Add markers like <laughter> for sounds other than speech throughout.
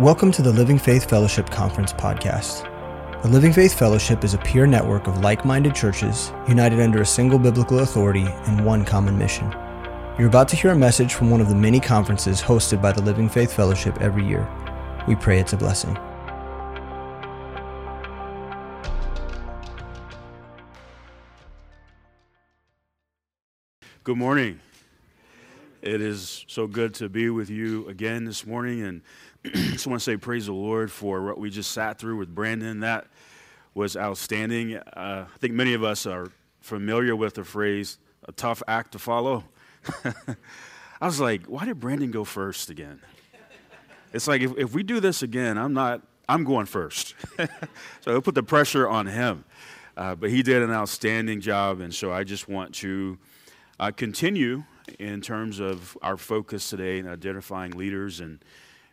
Welcome to the Living Faith Fellowship Conference podcast. The Living Faith Fellowship is a peer network of like minded churches united under a single biblical authority and one common mission. You're about to hear a message from one of the many conferences hosted by the Living Faith Fellowship every year. We pray it's a blessing. Good morning. It is so good to be with you again this morning. And <clears throat> just want to say praise the Lord for what we just sat through with Brandon. That was outstanding. Uh, I think many of us are familiar with the phrase, a tough act to follow. <laughs> I was like, why did Brandon go first again? It's like, if, if we do this again, I'm not, I'm going first. <laughs> so I put the pressure on him. Uh, but he did an outstanding job. And so I just want to uh, continue in terms of our focus today in identifying leaders and,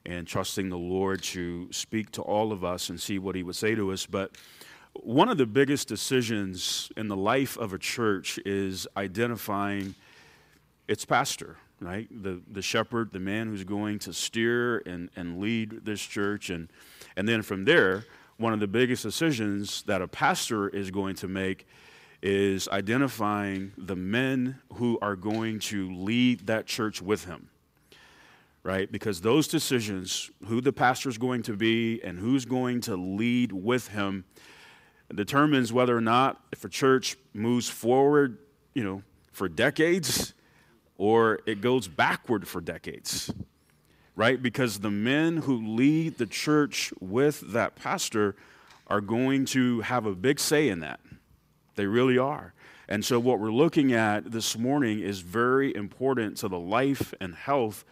and trusting the Lord to speak to all of us and see what He would say to us. But one of the biggest decisions in the life of a church is identifying its pastor, right? The, the shepherd, the man who's going to steer and, and lead this church. And, and then from there, one of the biggest decisions that a pastor is going to make is identifying the men who are going to lead that church with him. Right? Because those decisions, who the pastor is going to be and who's going to lead with him, determines whether or not if a church moves forward, you know, for decades or it goes backward for decades. Right? Because the men who lead the church with that pastor are going to have a big say in that. They really are. And so, what we're looking at this morning is very important to the life and health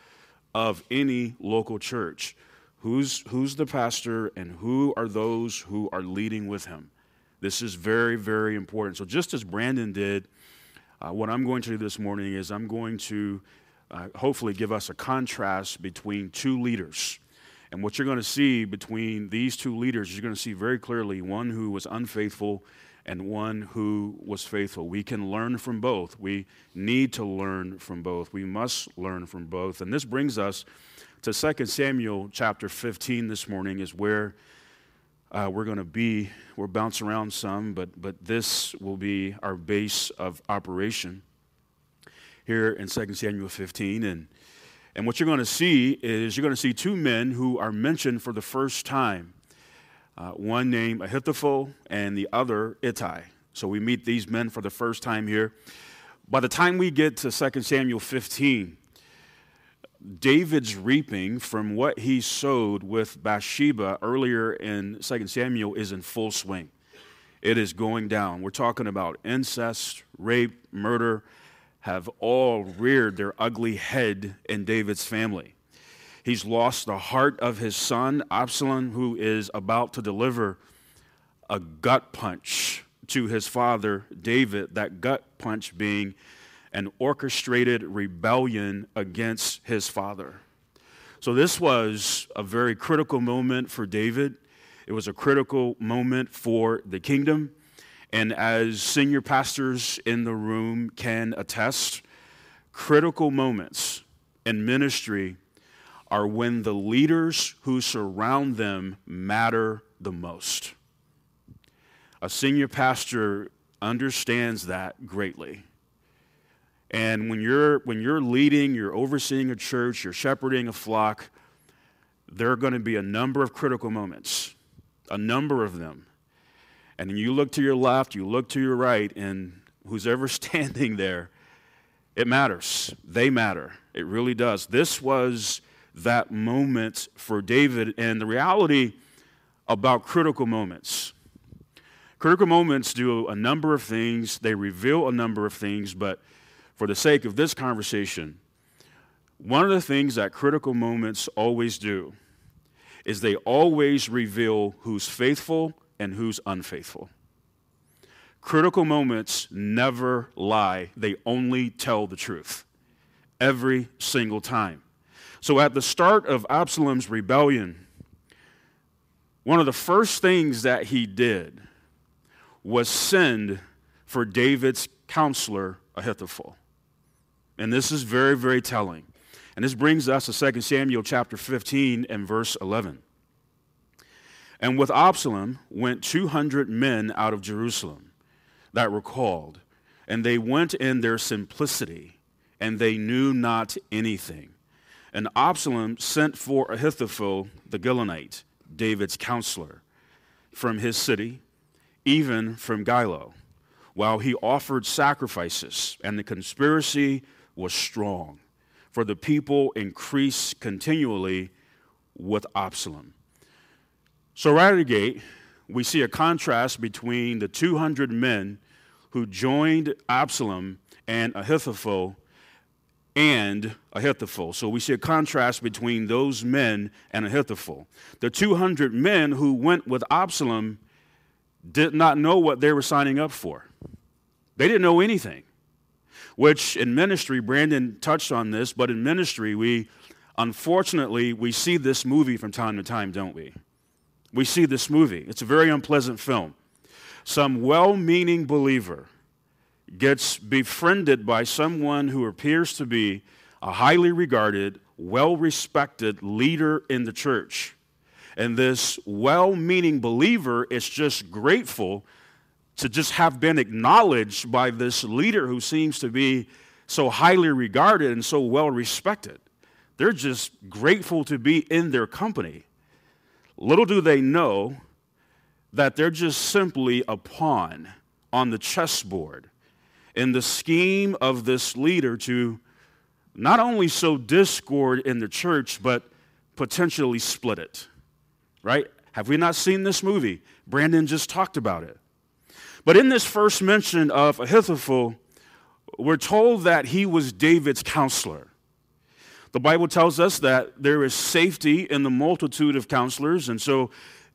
of any local church. Who's, who's the pastor and who are those who are leading with him? This is very, very important. So, just as Brandon did, uh, what I'm going to do this morning is I'm going to uh, hopefully give us a contrast between two leaders. And what you're going to see between these two leaders, you're going to see very clearly one who was unfaithful and one who was faithful. We can learn from both. We need to learn from both. We must learn from both. And this brings us to 2 Samuel chapter 15 this morning, is where uh, we're going to be. We'll bounce around some, but, but this will be our base of operation here in 2 Samuel 15. And, and what you're going to see is you're going to see two men who are mentioned for the first time uh, one named Ahithophel and the other Ittai. So we meet these men for the first time here. By the time we get to 2 Samuel 15, David's reaping from what he sowed with Bathsheba earlier in 2 Samuel is in full swing. It is going down. We're talking about incest, rape, murder, have all reared their ugly head in David's family. He's lost the heart of his son, Absalom, who is about to deliver a gut punch to his father, David, that gut punch being an orchestrated rebellion against his father. So, this was a very critical moment for David. It was a critical moment for the kingdom. And as senior pastors in the room can attest, critical moments in ministry are when the leaders who surround them matter the most. A senior pastor understands that greatly. And when you're, when you're leading, you're overseeing a church, you're shepherding a flock, there are going to be a number of critical moments, a number of them. And you look to your left, you look to your right, and who's ever <laughs> standing there, it matters. They matter. It really does. This was that moment for David and the reality about critical moments. Critical moments do a number of things, they reveal a number of things, but for the sake of this conversation, one of the things that critical moments always do is they always reveal who's faithful and who's unfaithful. Critical moments never lie, they only tell the truth every single time. So, at the start of Absalom's rebellion, one of the first things that he did was send for David's counselor, Ahithophel. And this is very, very telling. And this brings us to 2 Samuel chapter 15 and verse 11. And with Absalom went 200 men out of Jerusalem that were called, and they went in their simplicity, and they knew not anything. And Absalom sent for Ahithophel the Gilonite, David's counselor, from his city, even from Giloh, while he offered sacrifices, and the conspiracy was strong, for the people increased continually with Absalom. So, right at the gate, we see a contrast between the 200 men who joined Absalom and Ahithophel and Ahithophel. So we see a contrast between those men and Ahithophel. The 200 men who went with Absalom did not know what they were signing up for. They didn't know anything. Which in ministry, Brandon touched on this, but in ministry, we unfortunately we see this movie from time to time, don't we? We see this movie. It's a very unpleasant film. Some well-meaning believer gets befriended by someone who appears to be a highly regarded, well respected leader in the church. And this well meaning believer is just grateful to just have been acknowledged by this leader who seems to be so highly regarded and so well respected. They're just grateful to be in their company. Little do they know that they're just simply a pawn on the chessboard in the scheme of this leader to not only sow discord in the church, but potentially split it. Right? Have we not seen this movie? Brandon just talked about it. But in this first mention of Ahithophel, we're told that he was David's counselor. The Bible tells us that there is safety in the multitude of counselors, and so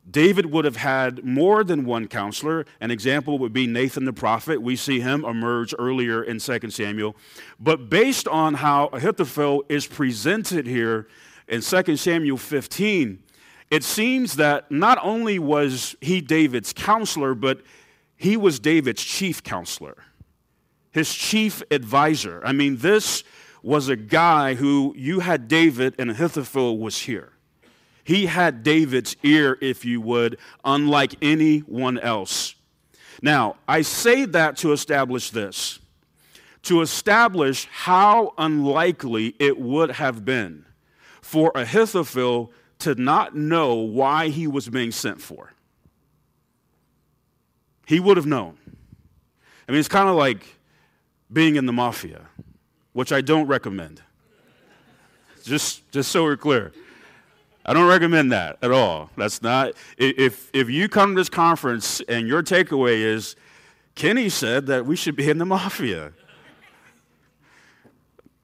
David would have had more than one counselor. An example would be Nathan the prophet. We see him emerge earlier in 2 Samuel. But based on how Ahithophel is presented here in 2 Samuel 15, it seems that not only was he David's counselor, but he was David's chief counselor, his chief advisor. I mean, this was a guy who you had David and Ahithophel was here. He had David's ear, if you would, unlike anyone else. Now, I say that to establish this to establish how unlikely it would have been for Ahithophel to not know why he was being sent for. He would have known. I mean, it's kind of like being in the mafia, which I don't recommend. Just, just so we're clear. I don't recommend that at all. That's not, if, if you come to this conference and your takeaway is, Kenny said that we should be in the mafia,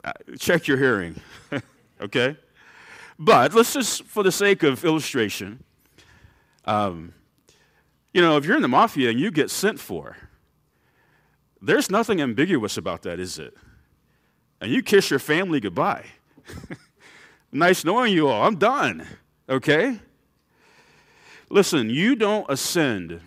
uh, check your hearing, <laughs> okay? But let's just, for the sake of illustration, um, you know, if you're in the mafia and you get sent for, there's nothing ambiguous about that, is it? And you kiss your family goodbye. <laughs> Nice knowing you all. I'm done. Okay? Listen, you don't ascend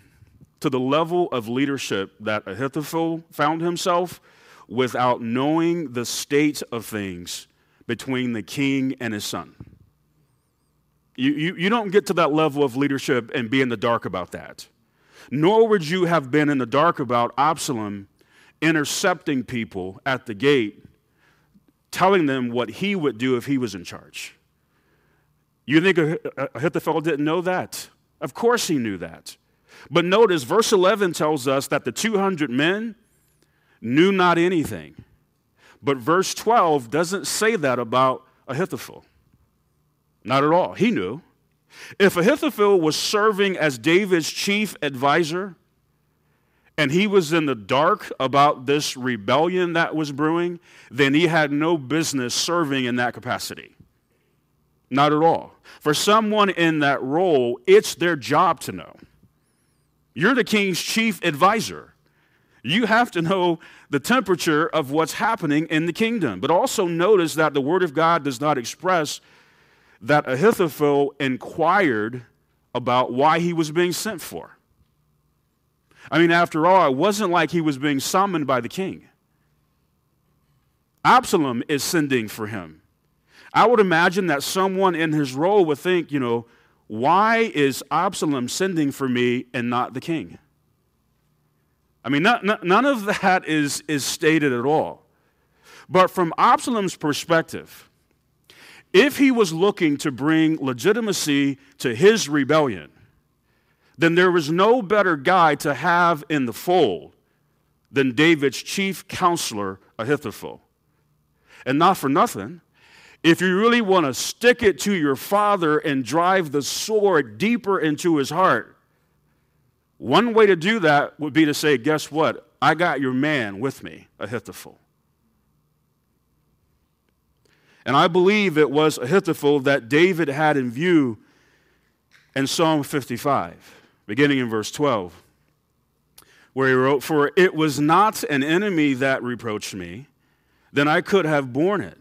to the level of leadership that Ahithophel found himself without knowing the state of things between the king and his son. You, you, you don't get to that level of leadership and be in the dark about that. Nor would you have been in the dark about Absalom intercepting people at the gate telling them what he would do if he was in charge. You think Ahithophel didn't know that? Of course he knew that. But notice, verse 11 tells us that the 200 men knew not anything. But verse 12 doesn't say that about Ahithophel. Not at all. He knew. If Ahithophel was serving as David's chief advisor, and he was in the dark about this rebellion that was brewing, then he had no business serving in that capacity. Not at all. For someone in that role, it's their job to know. You're the king's chief advisor. You have to know the temperature of what's happening in the kingdom. But also notice that the word of God does not express that Ahithophel inquired about why he was being sent for. I mean, after all, it wasn't like he was being summoned by the king. Absalom is sending for him. I would imagine that someone in his role would think, you know, why is Absalom sending for me and not the king? I mean, not, not, none of that is, is stated at all. But from Absalom's perspective, if he was looking to bring legitimacy to his rebellion, then there was no better guy to have in the fold than David's chief counselor, Ahithophel. And not for nothing, if you really want to stick it to your father and drive the sword deeper into his heart, one way to do that would be to say, Guess what? I got your man with me, Ahithophel. And I believe it was Ahithophel that David had in view in Psalm 55, beginning in verse 12, where he wrote, For it was not an enemy that reproached me, then I could have borne it.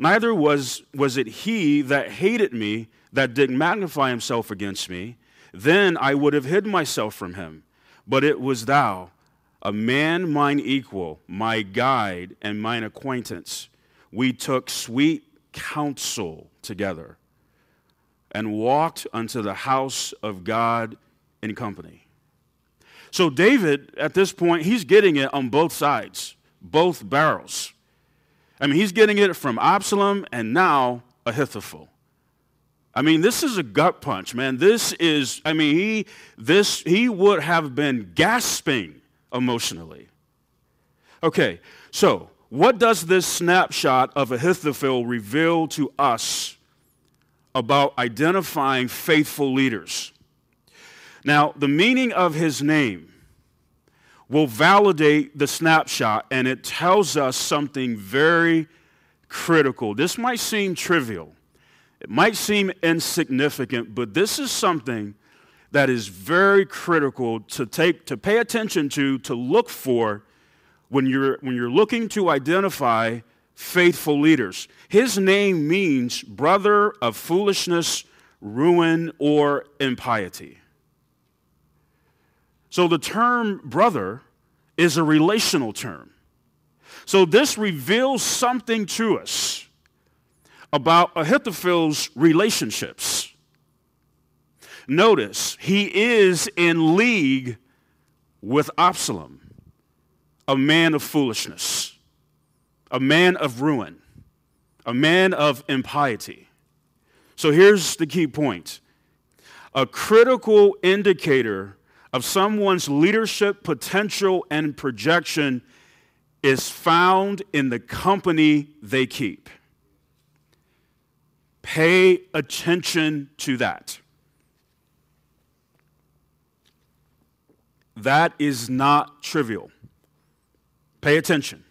Neither was, was it he that hated me that did magnify himself against me. Then I would have hid myself from him. But it was thou, a man mine equal, my guide and mine acquaintance. We took sweet counsel together and walked unto the house of God in company. So, David, at this point, he's getting it on both sides, both barrels. I mean, he's getting it from Absalom and now Ahithophel. I mean, this is a gut punch, man. This is, I mean, he, this, he would have been gasping emotionally. Okay, so what does this snapshot of Ahithophel reveal to us about identifying faithful leaders? Now, the meaning of his name will validate the snapshot, and it tells us something very critical. This might seem trivial, it might seem insignificant, but this is something that is very critical to take to pay attention to to look for when you're when you're looking to identify faithful leaders. His name means brother of foolishness ruin or impiety so the term brother is a relational term. So this reveals something to us about Ahithophel's relationships. Notice, he is in league with Absalom, a man of foolishness, a man of ruin, a man of impiety. So here's the key point a critical indicator of someone's leadership potential and projection is found in the company they keep. Pay attention to that. That is not trivial. Pay attention.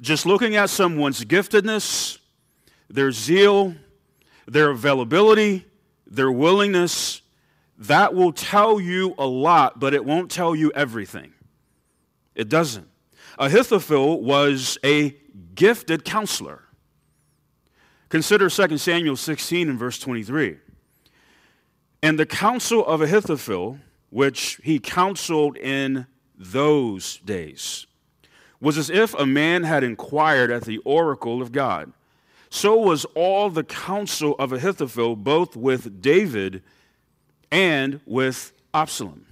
Just looking at someone's giftedness, their zeal, their availability, their willingness that will tell you a lot, but it won't tell you everything. It doesn't. Ahithophel was a gifted counselor. Consider 2 Samuel 16 and verse 23. And the counsel of Ahithophel, which he counseled in those days, was as if a man had inquired at the oracle of God. So was all the counsel of Ahithophel, both with David and with Absalom.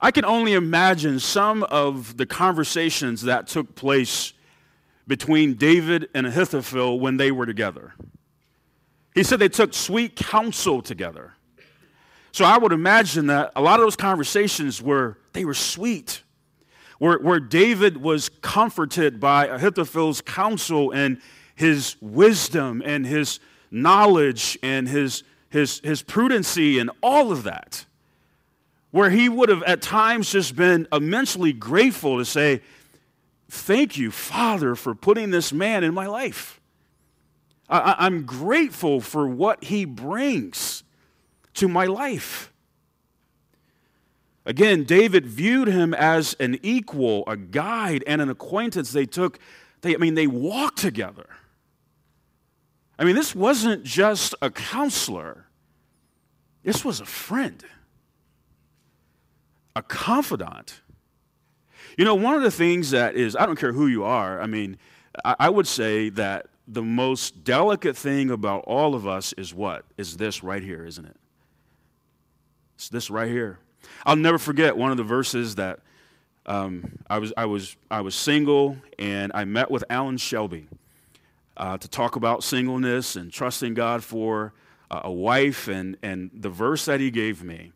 I can only imagine some of the conversations that took place between David and Ahithophel when they were together. He said they took sweet counsel together. So I would imagine that a lot of those conversations were they were sweet. Where, where David was comforted by Ahithophel's counsel and his wisdom and his knowledge and his his, his prudency and all of that, where he would have at times just been immensely grateful to say, Thank you, Father, for putting this man in my life. I, am grateful for what he brings to my life. Again, David viewed him as an equal, a guide, and an acquaintance. They took, they, I mean, they walked together. I mean, this wasn't just a counselor, this was a friend, a confidant. You know, one of the things that is, I don't care who you are, I mean, I, would say that the most delicate thing about all of us is what? Is this right here, isn't it? It's this right here. I'll never forget one of the verses that um, I, was, I, was, I was single and I met with Alan Shelby uh, to talk about singleness and trusting God for uh, a wife. And, and the verse that he gave me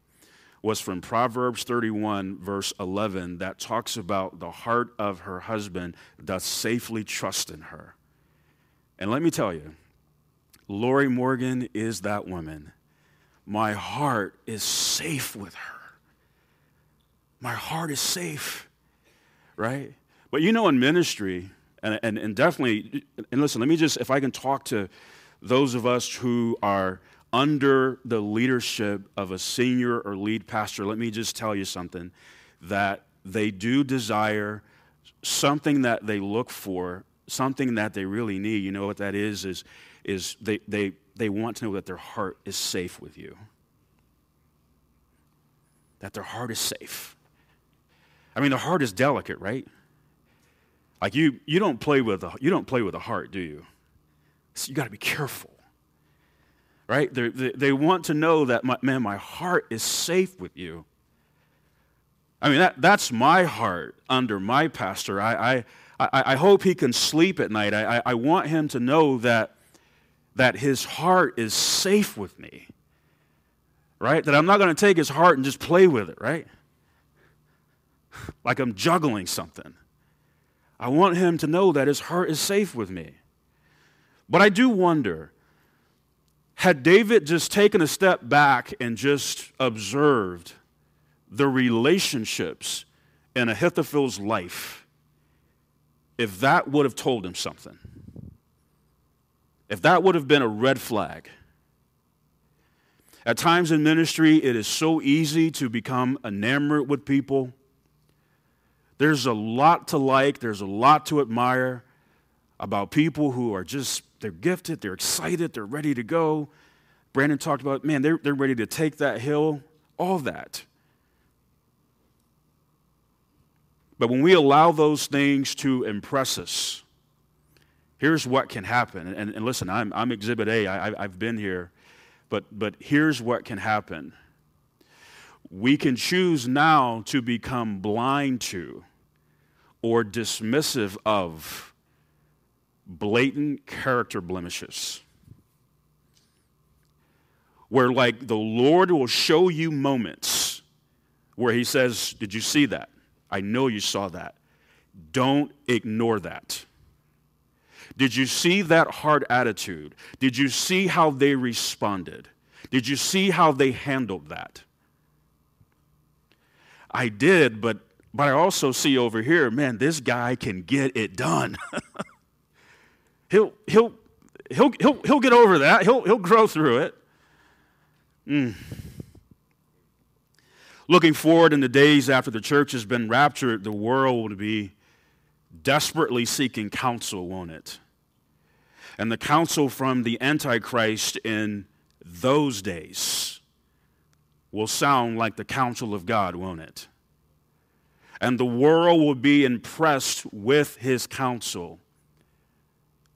was from Proverbs 31, verse 11, that talks about the heart of her husband does safely trust in her. And let me tell you, Lori Morgan is that woman. My heart is safe with her. My heart is safe, right? But you know, in ministry, and, and, and definitely, and listen, let me just, if I can talk to those of us who are under the leadership of a senior or lead pastor, let me just tell you something that they do desire something that they look for, something that they really need. You know what that is? Is, is they, they, they want to know that their heart is safe with you. That their heart is safe. I mean, the heart is delicate, right? Like you, you don't play with a, you don't play with a heart, do you? So you got to be careful right? They, they want to know that, my, man, my heart is safe with you. I mean, that, that's my heart under my pastor. I, I, I, hope he can sleep at night. I, I, I want him to know that, that his heart is safe with me, right? That I'm not going to take his heart and just play with it, right? Like I'm juggling something. I want him to know that his heart is safe with me. But I do wonder had David just taken a step back and just observed the relationships in Ahithophel's life, if that would have told him something, if that would have been a red flag. At times in ministry, it is so easy to become enamored with people. There's a lot to like, there's a lot to admire about people who are just they're gifted, they're excited, they're ready to go. Brandon talked about, man, they're, they're ready to take that hill, all that. But when we allow those things to impress us, here's what can happen. And, and listen, I'm, I'm Exhibit A, I, I've been here, but, but here's what can happen. We can choose now to become blind to or dismissive of blatant character blemishes. Where, like, the Lord will show you moments where He says, Did you see that? I know you saw that. Don't ignore that. Did you see that hard attitude? Did you see how they responded? Did you see how they handled that? I did, but but I also see over here, man, this guy can get it done. <laughs> he'll, he'll, he'll, he'll, he'll get over that. He'll, he'll grow through it. Mm. Looking forward in the days after the church has been raptured, the world will be desperately seeking counsel, won't it? And the counsel from the Antichrist in those days will sound like the counsel of God, won't it? And the world will be impressed with his counsel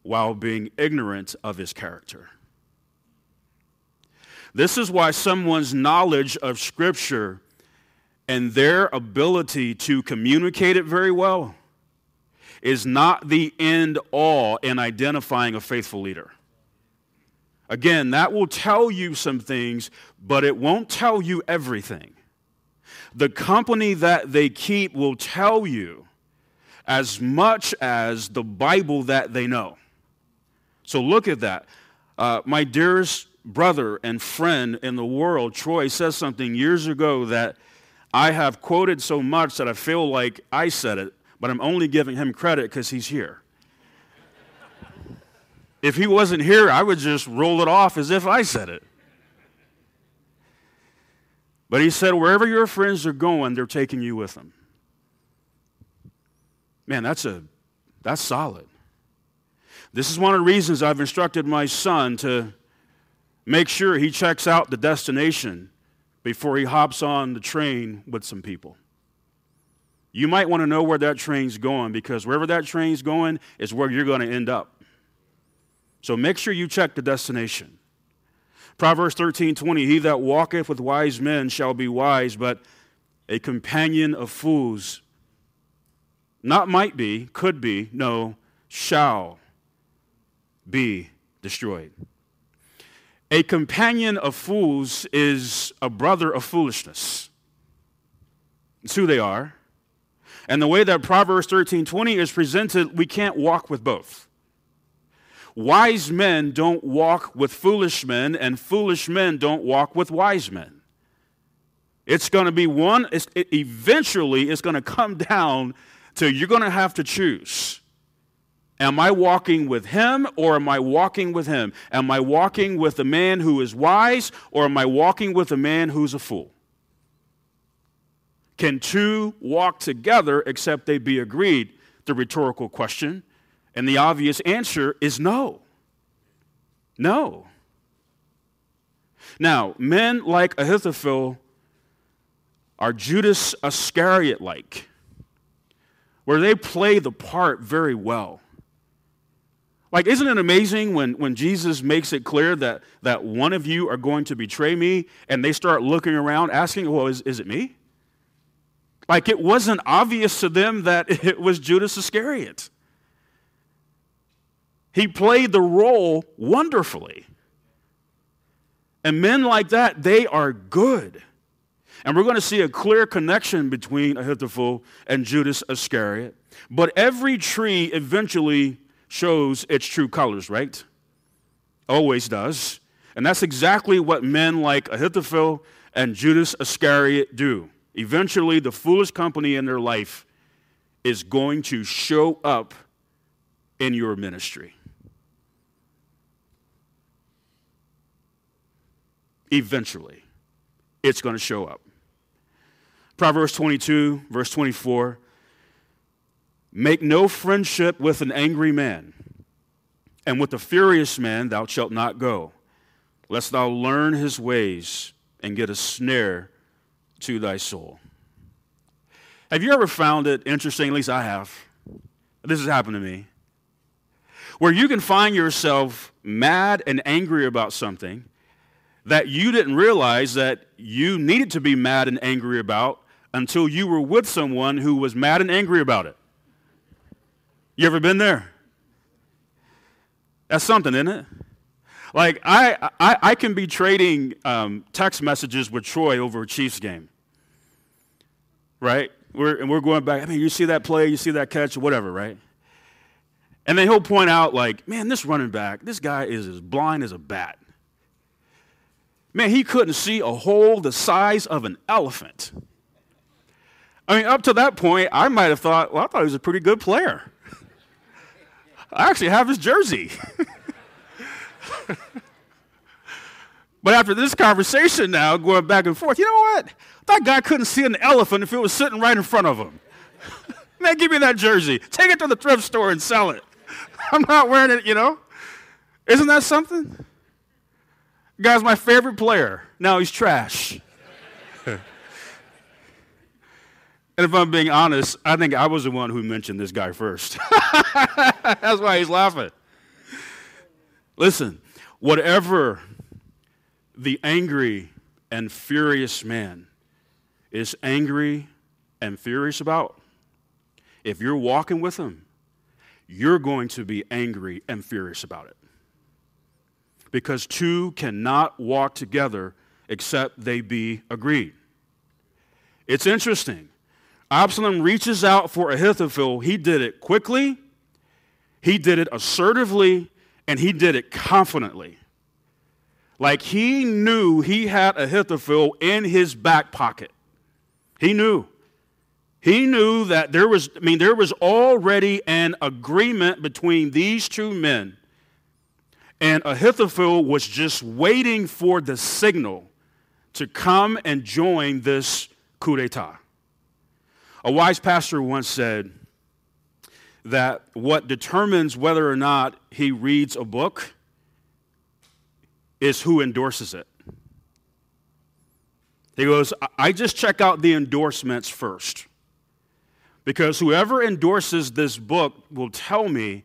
while being ignorant of his character. This is why someone's knowledge of Scripture and their ability to communicate it very well is not the end all in identifying a faithful leader. Again, that will tell you some things, but it won't tell you everything. The company that they keep will tell you as much as the Bible that they know. So look at that. Uh, my dearest brother and friend in the world, Troy, says something years ago that I have quoted so much that I feel like I said it, but I'm only giving him credit because he's here. If he wasn't here, I would just roll it off as if I said it. But he said, wherever your friends are going, they're taking you with them. Man, that's a that's solid. This is one of the reasons I've instructed my son to make sure he checks out the destination before he hops on the train with some people. You might want to know where that train's going because wherever that train's going is where you're going to end up. So make sure you check the destination. Proverbs 13 20, he that walketh with wise men shall be wise, but a companion of fools, not might be, could be, no, shall be destroyed. A companion of fools is a brother of foolishness. It's who they are. And the way that Proverbs 13 20 is presented, we can't walk with both. Wise men don't walk with foolish men, and foolish men don't walk with wise men. It's going to be one, it, eventually, it's going to come <laughs> down to you're going to have to choose. Am I walking with him or am I walking with him? Am I walking with a man who is wise or am I walking with a man who's a fool? Can two walk together except they be agreed? The rhetorical question. And the obvious answer is no. No. Now, men like Ahithophel are Judas Iscariot like, where they play the part very well. Like, isn't it amazing when, when Jesus makes it clear that, that one of you are going to betray me and they start looking around asking, well, is, is it me? Like, it wasn't obvious to them that <laughs> it was Judas Iscariot. He played the role wonderfully. And men like that, they are good. And we're going to see a clear connection between Ahithophel and Judas Iscariot. But every tree eventually shows its true colors, right? Always does. And that's exactly what men like Ahithophel and Judas Iscariot do. Eventually, the foolish company in their life is going to show up in your ministry. Eventually, it's going to show up. Proverbs 22, verse 24 Make no friendship with an angry man, and with a furious man thou shalt not go, lest thou learn his ways and get a snare to thy soul. Have you ever found it interesting? At least I have. This has happened to me. Where you can find yourself mad and angry about something that you didn't realize that you needed to be mad and angry about until you were with someone who was mad and angry about it. You ever been there? That's something, isn't it? Like, I, I, I can be trading um, text messages with Troy over a Chiefs game, right? We're, and we're going back, I mean, you see that play, you see that catch, whatever, right? And then he'll point out, like, man, this running back, this guy is as blind as a bat. Man, he couldn't see a hole the size of an elephant. I mean, up to that point, I might have thought, well, I thought he was a pretty good player. I actually have his jersey. <laughs> but after this conversation now, going back and forth, you know what? That guy couldn't see an elephant if it was sitting right in front of him. <laughs> Man, give me that jersey. Take it to the thrift store and sell it. <laughs> I'm not wearing it, you know? Isn't that something? Guy's my favorite player. Now he's trash. and if I'm being honest, I think I was the one who mentioned this guy first. <laughs> That's why he's laughing. Listen, whatever the angry and furious man is angry and furious about, if you're walking with him, you're going to be angry and furious about it. Because two cannot walk together except they be agreed. It's interesting. Absalom reaches out for Ahithophel. He did it quickly, he did it assertively, and he did it confidently. Like he knew he had Ahithophel in his back pocket. He knew. He knew that there was, I mean, there was already an agreement between these two men. And Ahithophel was just waiting for the signal to come and join this coup d'etat. A wise pastor once said, that what determines whether or not he reads a book is who endorses it. He goes, I just check out the endorsements first. Because whoever endorses this book will tell me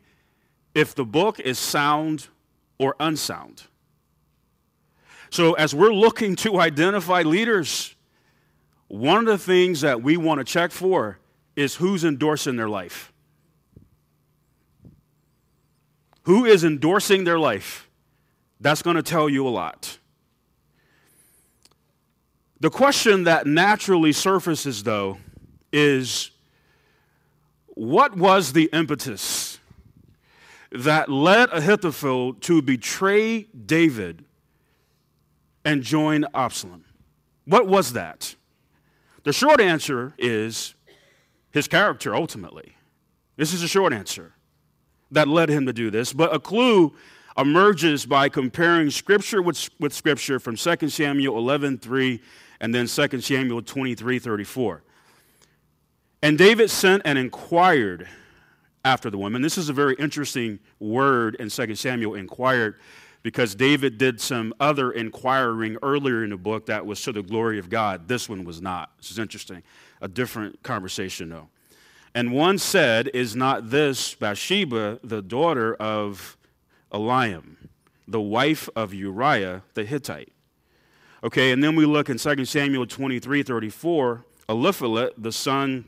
if the book is sound or unsound. So, as we're looking to identify leaders, one of the things that we want to check for is who's endorsing their life. Who is endorsing their life? That's going to tell you a lot. The question that naturally surfaces, though, is what was the impetus that led Ahithophel to betray David and join Absalom? What was that? The short answer is his character, ultimately. This is a short answer that led him to do this. But a clue emerges by comparing Scripture with, with Scripture from 2 Samuel 11 3 and then 2 Samuel 23 34. And David sent and inquired after the woman. This is a very interesting word in 2 Samuel, inquired, because David did some other inquiring earlier in the book that was to the glory of God. This one was not. This is interesting. A different conversation, though. And one said, Is not this Bathsheba the daughter of Eliam, the wife of Uriah the Hittite? Okay, and then we look in 2 Samuel 23 34, Eliphelet, the son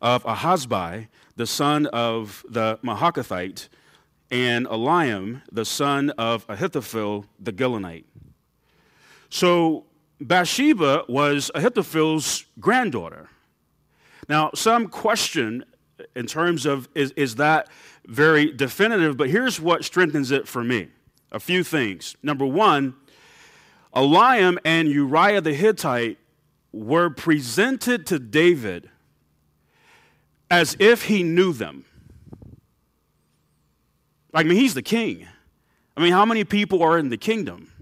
of Ahasbai, the son of the Maachathite, and Eliam, the son of Ahithophel the Gilonite. So Bathsheba was Ahithophel's granddaughter. Now, some question in terms of is, is that very definitive, but here's what strengthens it for me a few things. Number one, Eliam and Uriah the Hittite were presented to David as if he knew them. I mean, he's the king. I mean, how many people are in the kingdom?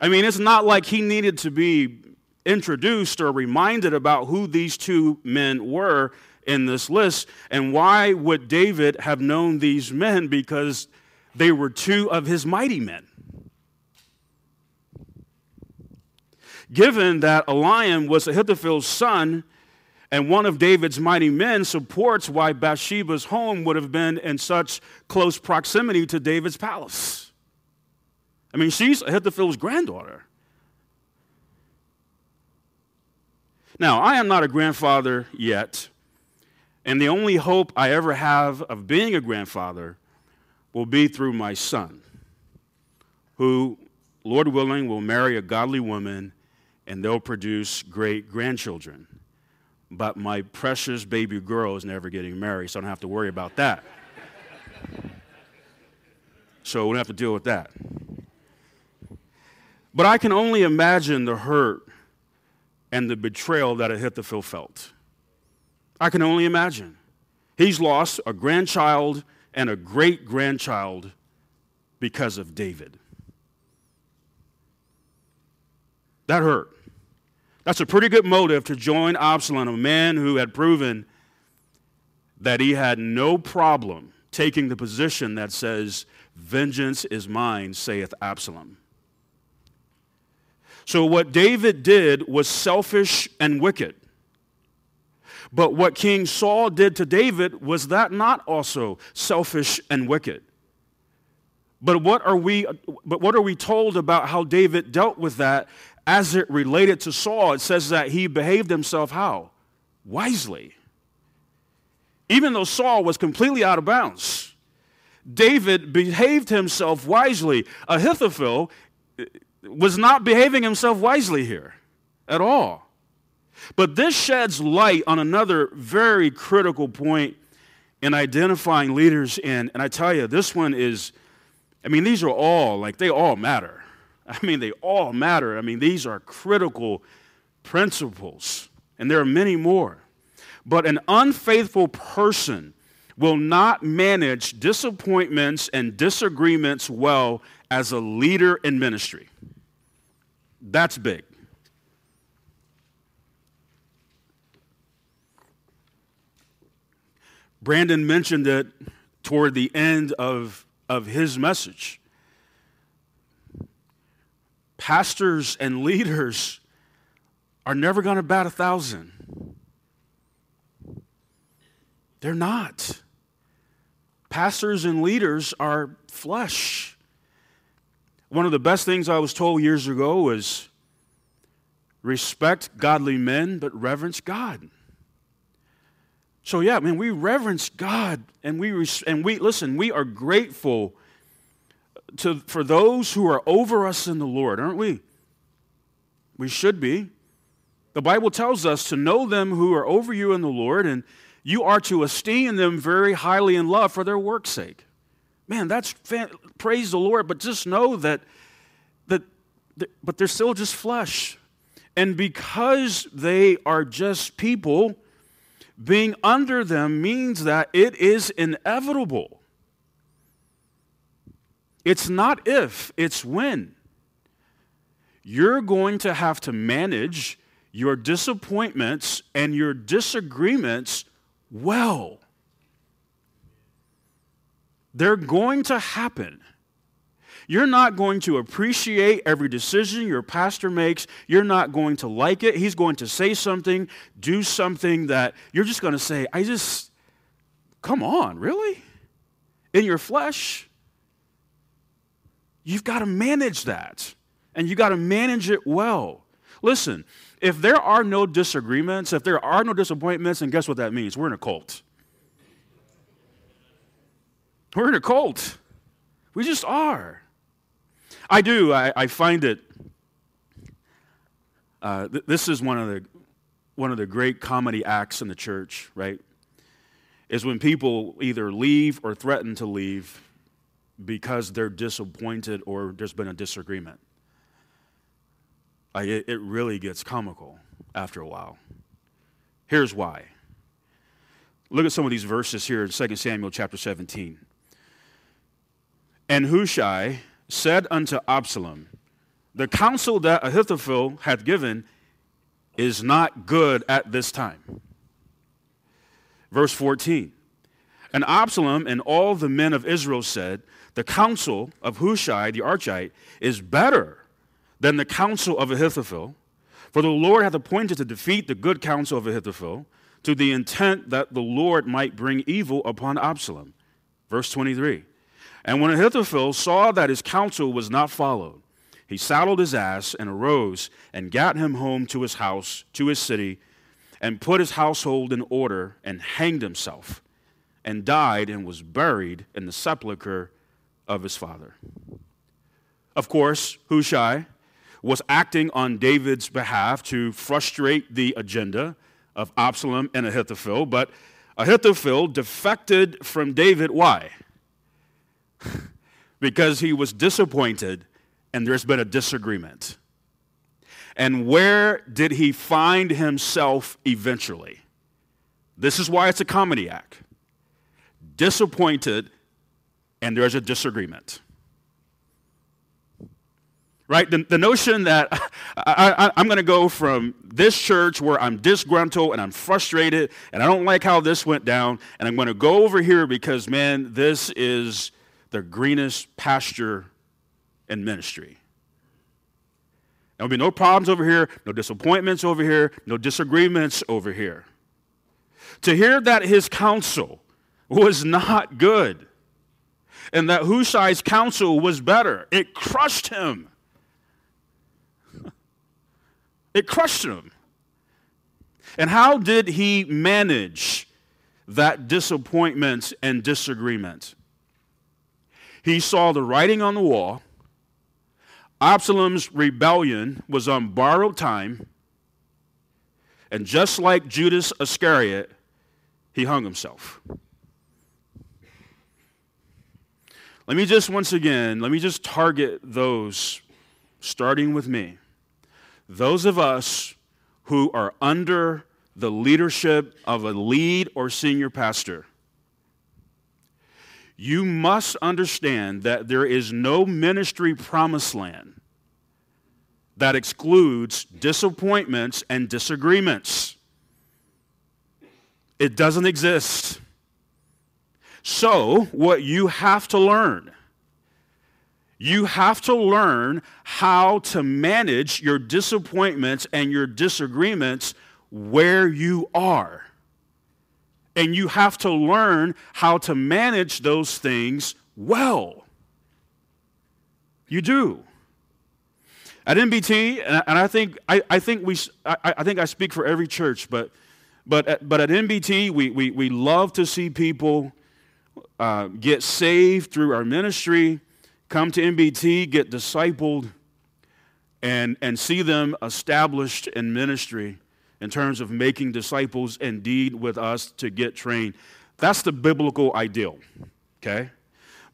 I mean, it's not like he needed to be introduced or reminded about who these two men were in this list. And why would David have known these men? Because they were two of his mighty men. Given that Eliam was Ahithophel's son and one of David's mighty men, supports why Bathsheba's home would have been in such close proximity to David's palace. I mean, she's Ahithophel's granddaughter. Now, I am not a grandfather yet, and the only hope I ever have of being a grandfather will be through my son, who, Lord willing, will marry a godly woman and they'll produce great grandchildren. But my precious baby girl is never getting married, so I don't have to worry about that. so we don't have to deal with that. But I can only imagine the hurt and the betrayal that Ahithophel felt. I can only imagine. He's lost a grandchild and a great grandchild because of David. That hurt. That's a pretty good motive to join Absalom, a man who had proven that he had no problem taking the position that says, Vengeance is mine, saith Absalom. So, what David did was selfish and wicked. But what King Saul did to David was that not also selfish and wicked? But what are we but what are we told about how David dealt with that as it related to Saul? It says that he behaved himself how? Wisely. Even though Saul was completely out of bounds, David behaved himself wisely. Ahithophel eh, was not behaving himself wisely here at all. But this sheds light on another very critical point in identifying leaders in, and I tell you, this one is, I mean, these are all, like, they all matter. I mean, they all matter. I mean, these are critical principles, and there are many more. But an unfaithful person will not manage disappointments and disagreements well as a leader in ministry. That's big. Brandon mentioned it toward the end of, of his message. Pastors and leaders are never going to bat a thousand. They're not. pastors and leaders are flesh. One of the best things I was told years ago was respect godly men, but reverence God. So yeah, I mean, we reverence God, and we and we listen. We are grateful to for those who are over us in the Lord, aren't we? We should be. The Bible tells us to know them who are over you in the Lord, and you are to esteem them very highly in love for their work's sake. Man, that's fan- praise the Lord, but just know that that, that but they're still just flesh. And because they are just people, being under them means that it is inevitable. It's not if, it's when. You're going to have to manage your disappointments and your disagreements well. They're going to happen. You're not going to appreciate every decision your pastor makes. You're not going to like it. He's going to say something, do something that you're just going to say, I just, come on, really? In your flesh? You've got to manage that, and you've got to manage it well. Listen, if there are no disagreements, if there are no disappointments, and guess what that means? We're in a cult. We're in a cult. We just are. I do. I, I find it. Uh, th- this is one of the one of the great comedy acts in the church, right? Is when people either leave or threaten to leave because they're disappointed or there's been a disagreement. It really gets comical after a while. Here's why. Look at some of these verses here in 2 Samuel chapter 17. And Hushai said unto Absalom, The counsel that Ahithophel hath given is not good at this time. Verse 14 And Absalom and all the men of Israel said, The counsel of Hushai the Archite is better than the counsel of Ahithophel, for the Lord hath appointed to defeat the good counsel of Ahithophel, to the intent that the Lord might bring evil upon Absalom. Verse 23 and when Ahithophel saw that his counsel was not followed, he saddled his ass and arose and got him home to his house, to his city, and put his household in order and hanged himself, and died and was buried in the sepulchre of his father. Of course, Hushai was acting on David's behalf to frustrate the agenda of Absalom and Ahithophel, but Ahithophel defected from David. Why? <laughs> because he was disappointed and there's been a disagreement. And where did he find himself eventually? This is why it's a comedy act. Disappointed and there's a disagreement. Right? The, the notion that <laughs> I, am going to go from this church where I'm disgruntled and I'm frustrated and I don't like how this went down, and I'm going to go over here because, man, this is the greenest pasture in ministry. There'll be no problems over here, no disappointments over here, no disagreements over here. To hear that his counsel was not good and that Hushai's counsel was better, it crushed him. <laughs> It crushed him. And how did he manage that disappointment and disagreement? He saw the writing on the wall. Absalom's rebellion was on borrowed time. And just like Judas Iscariot, he hung himself. Let me just once again, let me just target those, starting with me, those of us who are under the leadership of a lead or senior pastor you must understand that there is no ministry promised land that excludes disappointments and disagreements. It doesn't exist. So, what you have to learn, you have to learn how to manage your disappointments and your disagreements where you are. And you have to learn how to manage those things well. You do. At MBT, and I think, I, I think, we, I, I think I speak for every church, but, but, at, but at MBT, we, we, we love to see people uh, get saved through our ministry, come to MBT, get discipled, and, and see them established in ministry in terms of making disciples indeed with us to get trained. That's the biblical ideal, okay?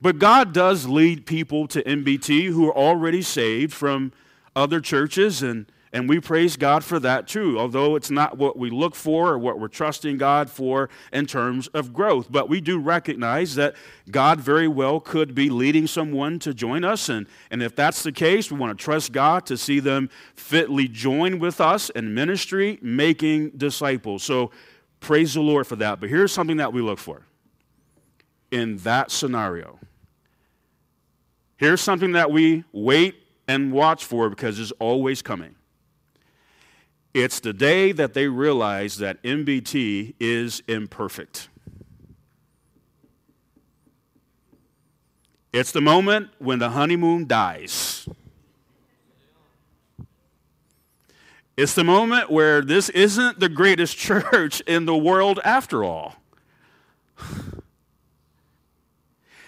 But God does lead people to MBT who are already saved from other churches, and, and we praise God for that too, although it's not what we look for or what we're trusting God for in terms of growth. But we do recognize that God very well could be leading someone to join us, and, and if that's the case, we want to trust God to see them fitly join with us in ministry, making disciples. So praise the Lord for that. But here's something that we look for in that scenario. Here's something that we wait and watch for because it's always coming. It's the day that they realize that MBT is imperfect. It's the moment when the honeymoon dies. It's the moment where this isn't the greatest <laughs> church in the world after all.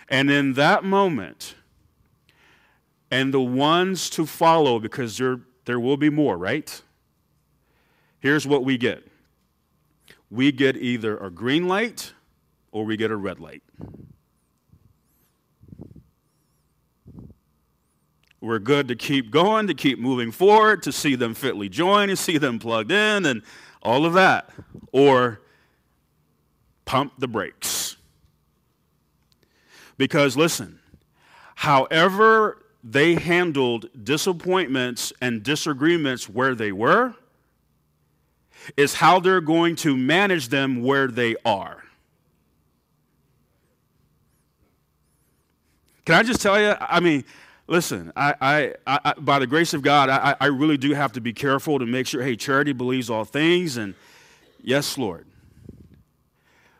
And in that moment, and the ones to follow, because there, there will be more, right? Here's what we get we get either a green light or we get a red light. We're good to keep going, to keep moving forward, to see them fitly join, to see them plugged in, and all of that. Or pump the brakes. Because listen, however they handled disappointments and disagreements where they were is how they're going to manage them where they are. Can I just tell you? I mean, listen, I, I, I by the grace of God, I, I really do have to be careful to make sure, hey, charity believes all things, and yes, Lord.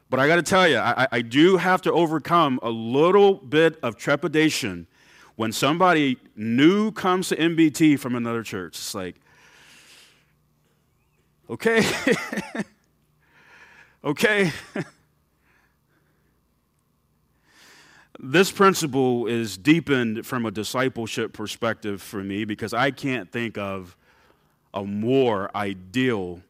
But I got to tell you, I, I do have to overcome a little bit of trepidation when somebody new comes to MBT from another church, it's like, okay, <laughs> okay. this principle is deepened from a discipleship perspective for me because I can't think of a more ideal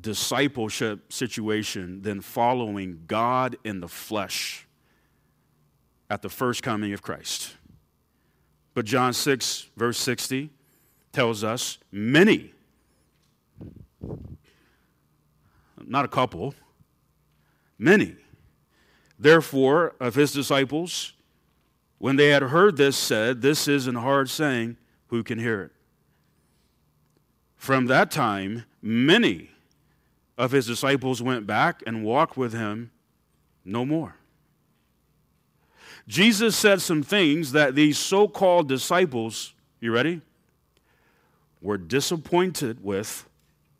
discipleship situation than following God in the flesh at the first coming of Christ. But John 6, verse 60, tells us many, not a couple, many, therefore, of his disciples, when they had heard this, said, This is an hard saying, who can hear it? From that time, many of his disciples went back and walked with him no more. Jesus said some things that these so called disciples, you ready? Were disappointed with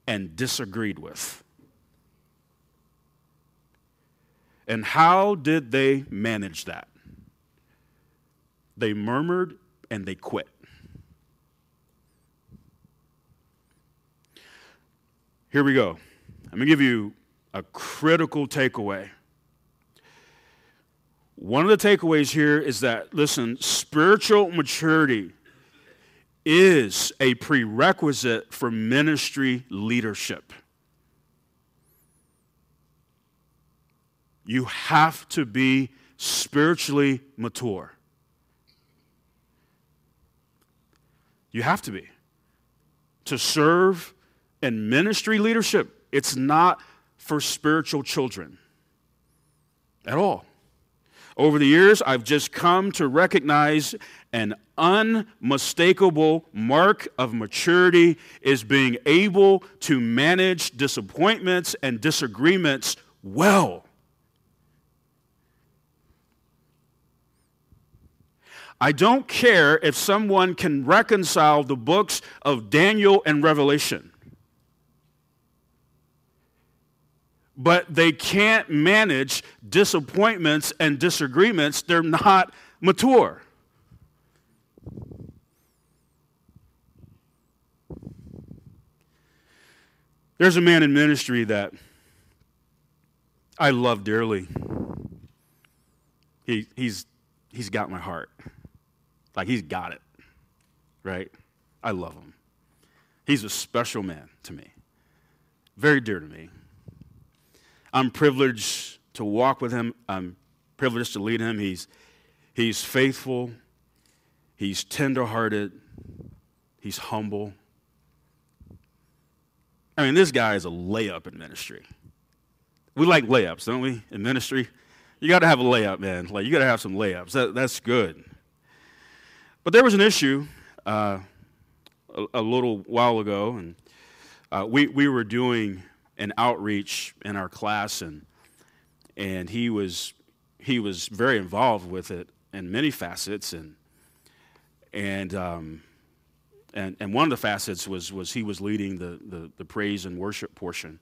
and disagreed with. And how did they manage that? They murmured and they quit. Here we go. I'm going to give you a critical takeaway one of the takeaways here is that, listen, spiritual maturity is a prerequisite for ministry leadership. You have to be spiritually mature. You have to be. To serve in ministry leadership, it's not for spiritual children at all. Over the years, I've just come to recognize an unmistakable mark of maturity is being able to manage disappointments and disagreements well. I don't care if someone can reconcile the books of Daniel and Revelation. but they can't manage disappointments and disagreements. They're not mature. There's a man in ministry that I love dearly. He, he's, he's got my heart. Like, he's got it, right? I love him. He's a special man to me, very dear to me. I'm privileged to walk with him, I'm privileged to lead him. He's, he's faithful, he's tenderhearted, he's humble. I mean, this guy is a layup in ministry. We like layups, don't we, in ministry? You got to have a layup, man. Like, you got to have some layups. That, that's good. But there was an issue uh, a, a, little while ago, and uh, we, we were doing an outreach in our class, and, and he, was, he was very involved with it in many facets. And, and um, and, and one of the facets was, was he was leading the, the, the praise and worship portion.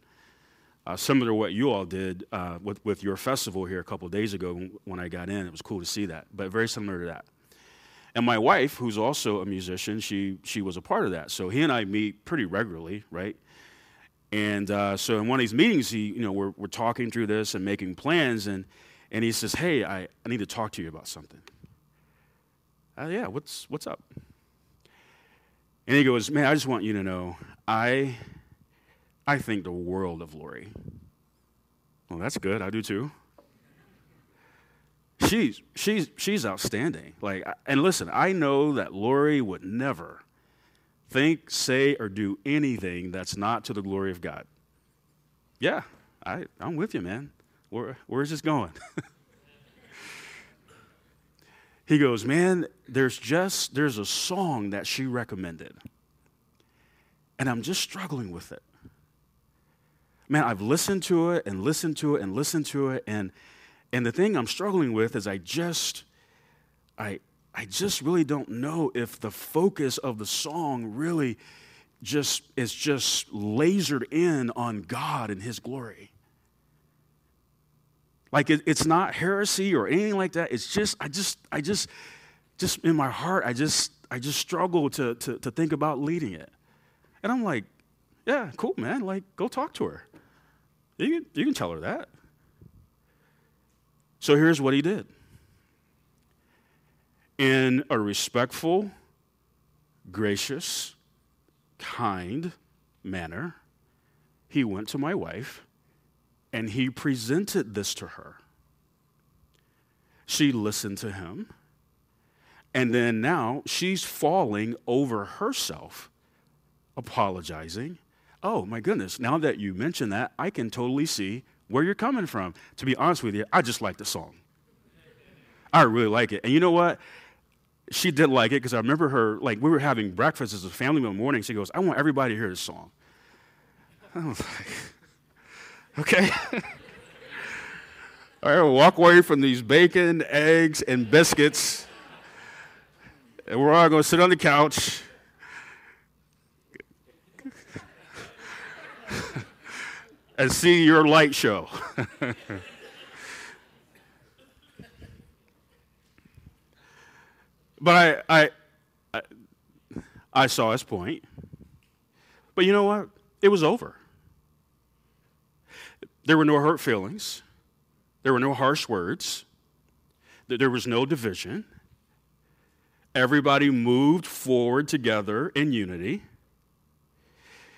Uh, similar to what you all did uh, with, with your festival here a couple days ago when I got in. It was cool to see that, but very similar to that. And my wife, who's also a musician, she, she was a part of that. So he and I meet pretty regularly, right? And uh, so in one of these meetings, he, you know, we're, we're talking through this and making plans, and, and he says, hey, I, I need to talk to you about something. Uh, yeah, what's, what's up? And he goes, Man, I just want you to know, I, I think the world of Lori. Well, that's good. I do too. She's, she's, she's outstanding. Like, and listen, I know that Lori would never think, say, or do anything that's not to the glory of God. Yeah, I, I'm with you, man. Where, where's this going? <laughs> he goes, Man, there's just, there's a song that she recommended. And I'm just struggling with it. Man, I've listened to it and listened to it and listened to it. And, and the thing I'm struggling with is I just, I, I just really don't know if the focus of the song really just is just lasered in on God and His glory. Like it, it's not heresy or anything like that. It's just, I just, I just, just in my heart, I just, I just struggle to, to, to think about leading it. And I'm like, yeah, cool, man. Like, go talk to her. You can, you can tell her that. So here's what he did. In a respectful, gracious, kind manner, he went to my wife and he presented this to her. She listened to him. And then now she's falling over herself, apologizing. Oh, my goodness, now that you mention that, I can totally see where you're coming from. To be honest with you, I just like the song. I really like it. And you know what? She did like it because I remember her, like, we were having breakfast as a family one morning. She goes, I want everybody to hear this song. I was like, <laughs> Okay? <laughs> All right, we'll walk away from these bacon, eggs, and biscuits. And we're all going to sit on the couch. And see your light show. <laughs> but I, I, I, I saw his point. But you know what? It was over. There were no hurt feelings, there were no harsh words, there was no division. Everybody moved forward together in unity.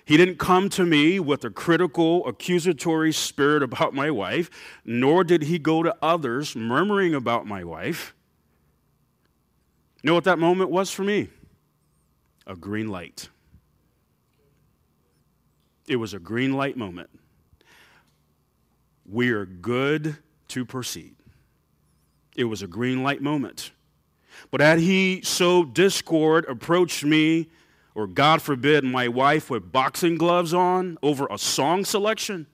He didn't come to me with a critical, accusatory spirit about my wife, nor did he go to others murmuring about my wife. You know what that moment was for me? A green light. It was a green light moment we are good to proceed. It was a green light moment. But had he sowed discord, approached me, or God forbid, my wife with boxing gloves on over a song selection,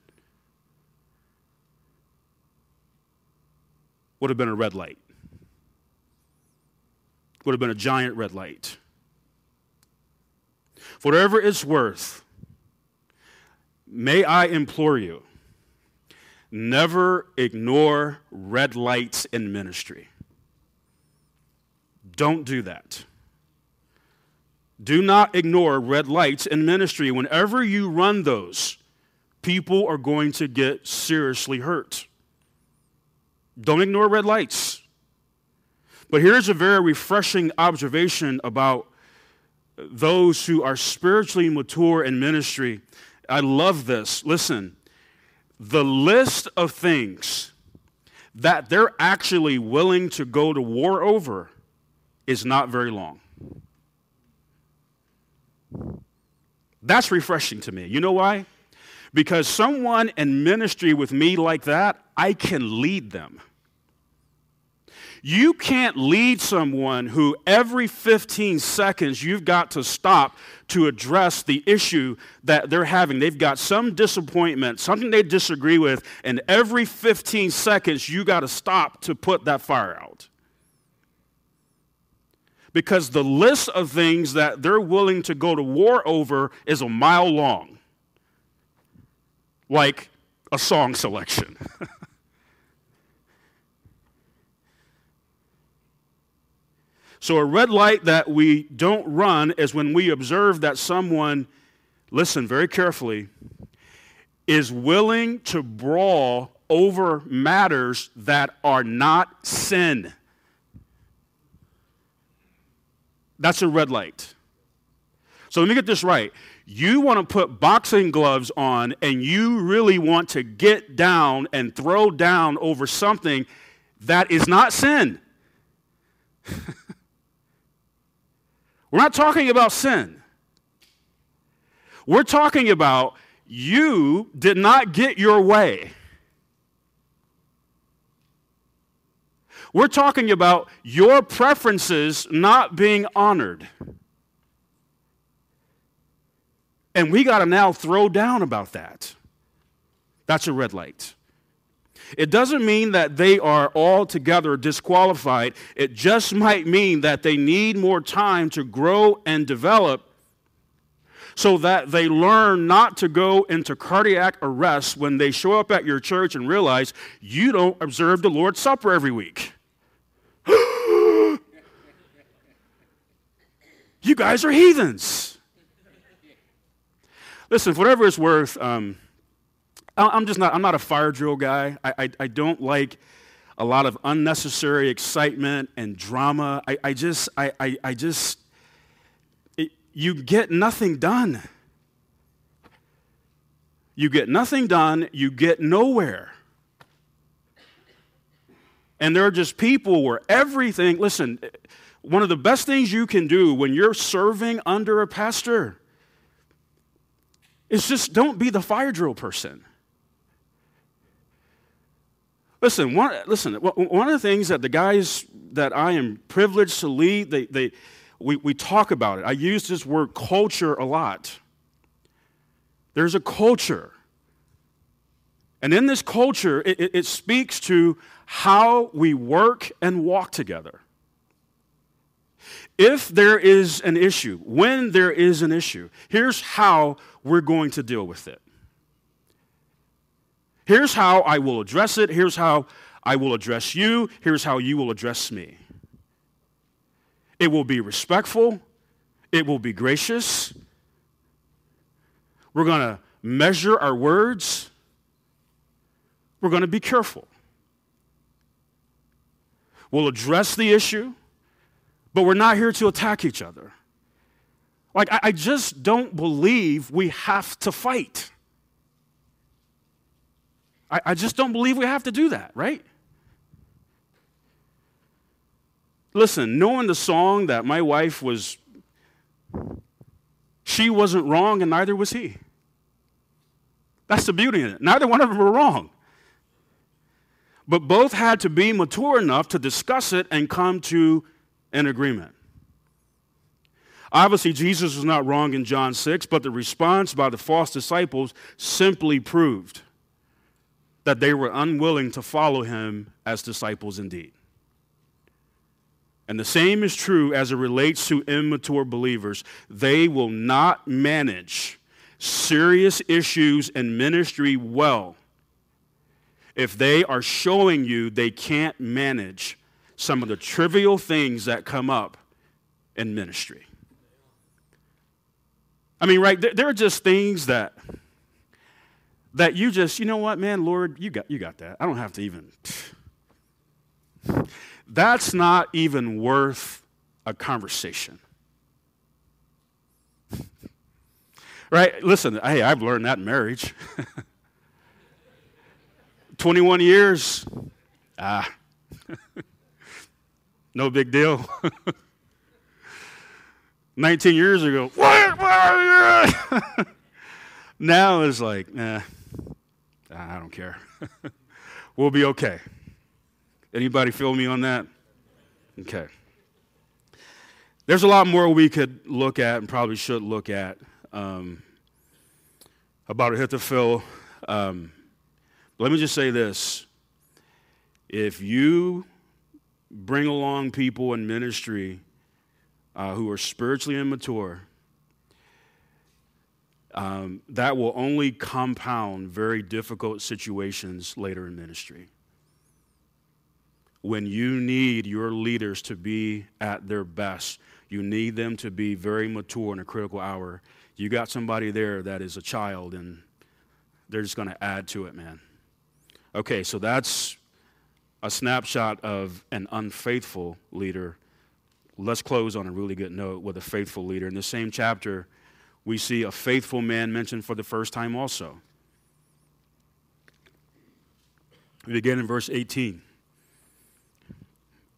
would have been a red light. Would have been a giant red light. For whatever it's worth, may I implore you never ignore red lights in ministry. Don't do that. Do not ignore red lights in ministry. Whenever you run those, people are going to get seriously hurt. Don't ignore red lights. But here's a very refreshing observation about those who are spiritually mature in ministry. I love this. Listen, the list of things that they're actually willing to go to war over is not very long. That's refreshing to me. You know why? Because someone in ministry with me like that, I can lead them. You can't lead someone who every 15 seconds you've got to stop to address the issue that they're having. They've got some disappointment, something they disagree with, and every 15 seconds you got to stop to put that fire out. Because the list of things that they're willing to go to war over is a mile long, like a song selection. <laughs> So, a red light that we don't run is when we observe that someone, listen very carefully, is willing to brawl over matters that are not sin. That's a red light. So, let me get this right. You want to put boxing gloves on and you really want to get down and throw down over something that is not sin. <laughs> We're not talking about sin. We're talking about you did not get your way. We're talking about your preferences not being honored. And we got to now throw down about that. That's a red light. It doesn't mean that they are altogether disqualified. It just might mean that they need more time to grow and develop so that they learn not to go into cardiac arrest when they show up at your church and realize you don't observe the Lord's Supper every week. Guys are heathens. Listen, for whatever it's worth, um, I'm just not, I'm not a fire drill guy. I, I, I don't like a lot of unnecessary excitement and drama. I, I just, I, I, I just, it, you get nothing done. You get nothing done, you get nowhere. And there are just people where everything, listen, one of the best things you can do when you're serving under a pastor is just don't be the fire drill person. Listen, one, listen, one of the things that the guys that I am privileged to lead, they, they, we, we talk about it. I use this word culture a lot. There's a culture. And in this culture, it, it, it speaks to how we work and walk together. If there is an issue, when there is an issue, here's how we're going to deal with it. Here's how I will address it. Here's how I will address you. Here's how you will address me. It will be respectful. It will be gracious. We're going to measure our words. We're going to be careful. We'll address the issue, but we're not here to attack each other. Like, I, just don't believe we have to fight. I, I just don't believe we have to do that, right? Listen, knowing the song that my wife was, she wasn't wrong and neither was he. That's the beauty in it. Neither one of them were wrong. But both had to be mature enough to discuss it and come to an agreement. Obviously, Jesus was not wrong in John 6, but the response by the false disciples simply proved that they were unwilling to follow him as disciples indeed. And the same is true as it relates to immature believers. They will not manage serious issues in ministry well if they are showing you they can't manage some of the trivial things that come up in ministry. I mean, right, there, are just things that that you just, you know what, man, Lord, you got you got that. I don't have to even <sighs> That's not even worth a conversation. <laughs> right? Listen, hey, I've learned that in marriage. <laughs> 21 years, ah, <laughs> no big deal. <laughs> 19 years ago, what? <laughs> now it's like, nah, I don't care. <laughs> we'll be okay. Anybody feel me on that? Okay. There's a lot more we could look at and probably should look at um, about Ahithophel. Um, let me just say this. If you bring along people in ministry uh, who are spiritually immature, um, that will only compound very difficult situations later in ministry. When you need your leaders to be at their best, you need them to be very mature in a critical hour. You got somebody there that is a child, and they're just going to add to it, man. Okay, so that's a snapshot of an unfaithful leader. Let's close on a really good note with a faithful leader. In the same chapter, we see a faithful man mentioned for the first time also. We begin in verse 18.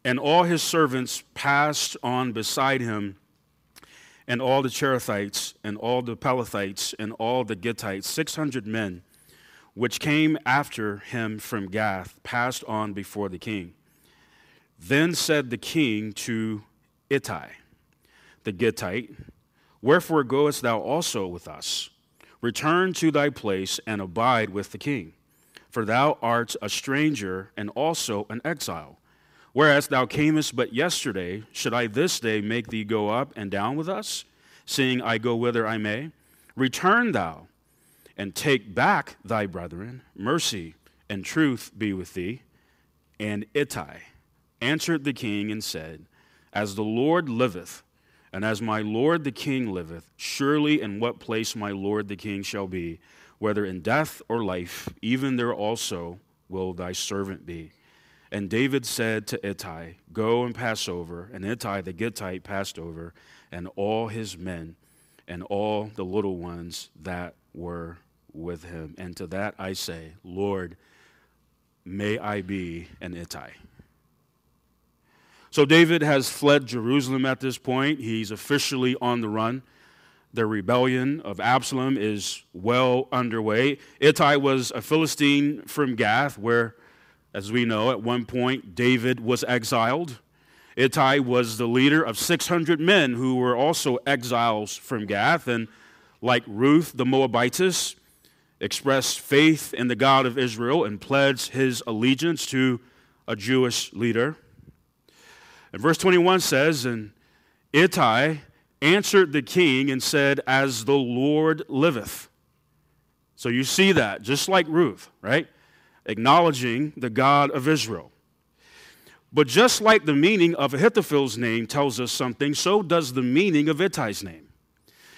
And all his servants passed on beside him, and all the Cherethites, and all the Pelethites, and all the Gittites, 600 men which came after him from Gath, passed on before the king. Then said the king to Ittai, the Gittite, Wherefore goest thou also with us? Return to thy place and abide with the king. For thou art a stranger and also an exile. Whereas thou camest but yesterday, should I this day make thee go up and down with us, seeing I go whither I may? Return thou and take back thy brethren. Mercy and truth be with thee. And Ittai answered the king and said, As the Lord liveth, and as my lord the king liveth, surely in what place my lord the king shall be, whether in death or life, even there also will thy servant be. And David said to Ittai, Go and pass over. And Ittai the Gittite passed over, and all his men, and all the little ones that were with him. And to that I say, Lord, may I be an Ittai. So David has fled Jerusalem at this point. He's officially on the run. The rebellion of Absalom is well underway. Ittai was a Philistine from Gath, where, as we know, at one point David was exiled. Ittai was the leader of 600 men who were also exiles from Gath. And like Ruth the Moabitess, expressed faith in the God of Israel and pledged his allegiance to a Jewish leader. And verse 21 says, And Ittai answered the king and said, As the Lord liveth. So you see that, just like Ruth, right? Acknowledging the God of Israel. But just like the meaning of Ahithophel's name tells us something, so does the meaning of Ittai's name.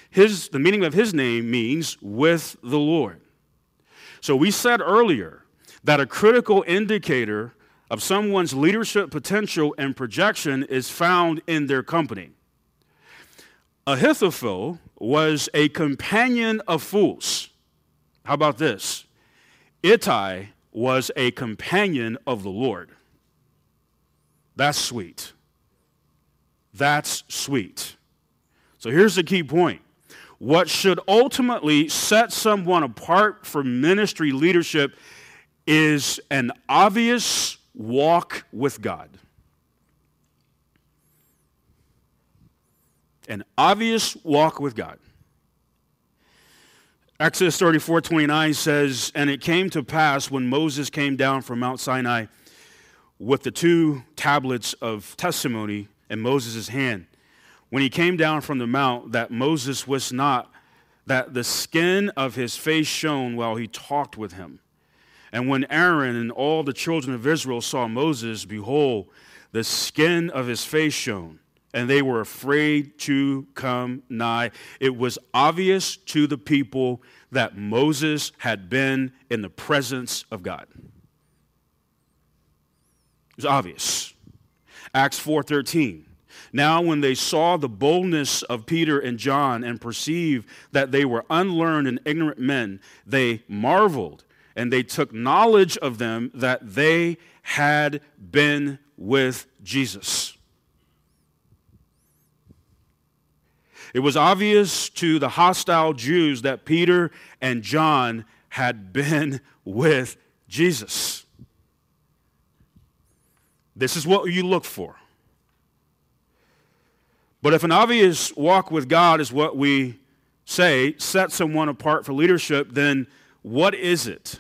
His, the meaning of his name means with the Lord. So we said earlier that a critical indicator of someone's leadership potential and projection is found in their company. Ahithophel was a companion of fools. How about this? Ittai was a companion of the Lord. That's sweet. That's sweet. So here's the key point what should ultimately set someone apart from ministry leadership is an obvious walk with God. An obvious walk with God. Exodus 34 29 says, And it came to pass when Moses came down from Mount Sinai with the two tablets of testimony in Moses' hand when he came down from the mount that Moses was not, that the skin of his face shone while he talked with him. And when Aaron and all the children of Israel saw Moses, behold, the skin of his face shone, and they were afraid to come nigh. It was obvious to the people that Moses had been in the presence of God. It was obvious. Acts 4:13. Now when they saw the boldness of Peter and John and perceived that they were unlearned and ignorant men, they marveled and they took knowledge of them that they had been with Jesus. It was obvious to the hostile Jews that Peter and John had been <laughs> with Jesus. This is what you look for. But if an obvious walk with God is what we say, set someone apart for leadership, then what is it?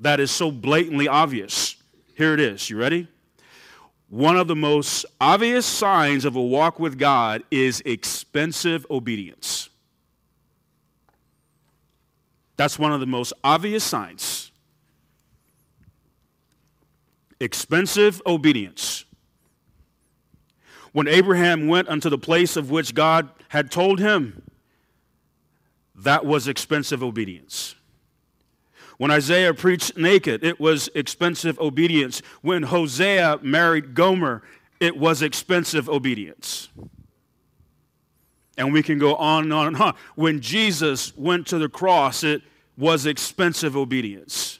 that is so blatantly obvious. Here it is. You ready? One of the most obvious signs of a walk with God is expensive obedience. That's one of the most obvious signs. Expensive obedience. When Abraham went unto the place of which God had told him, that was expensive obedience. When Isaiah preached naked, it was expensive obedience. When Hosea married Gomer, it was expensive obedience. And we can go on and on and on. When Jesus went to the cross, it was expensive obedience.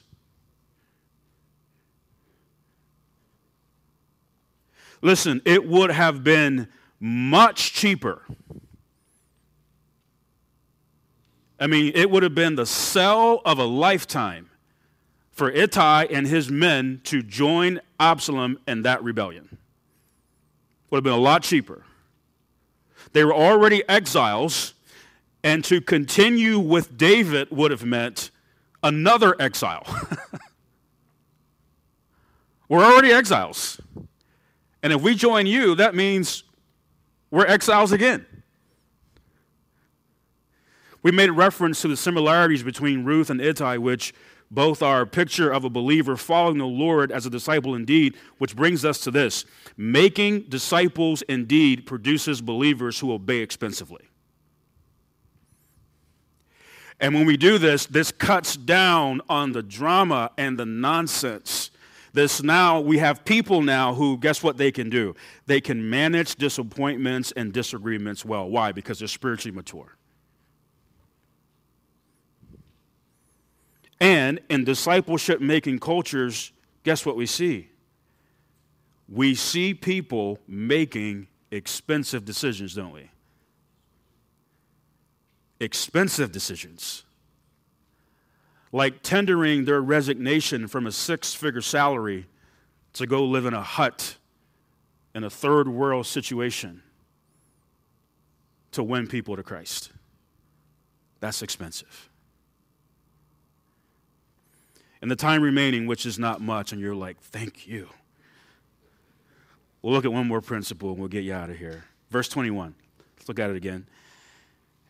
Listen, it would have been much cheaper I mean, it would have been the sell of a lifetime for Ittai and his men to join Absalom in that rebellion. Would have been a lot cheaper. They were already exiles, and to continue with David would have meant another exile. <laughs> we're already exiles. And if we join you, that means we're exiles again. We made reference to the similarities between Ruth and Ittai, which both are a picture of a believer following the Lord as a disciple indeed, which brings us to this. Making disciples indeed produces believers who obey expensively. And when we do this, this cuts down on the drama and the nonsense. This now, we have people now who, guess what they can do? They can manage disappointments and disagreements well. Why? Because they're spiritually mature. And in discipleship making cultures, guess what we see? We see people making expensive decisions, don't we? Expensive decisions. Like tendering their resignation from a six figure salary to go live in a hut in a third world situation to win people to Christ. That's expensive and the time remaining, which is not much, and you're like, thank you. We'll look at one more principle and we'll get you out of here. Verse 21. Let's look at it again.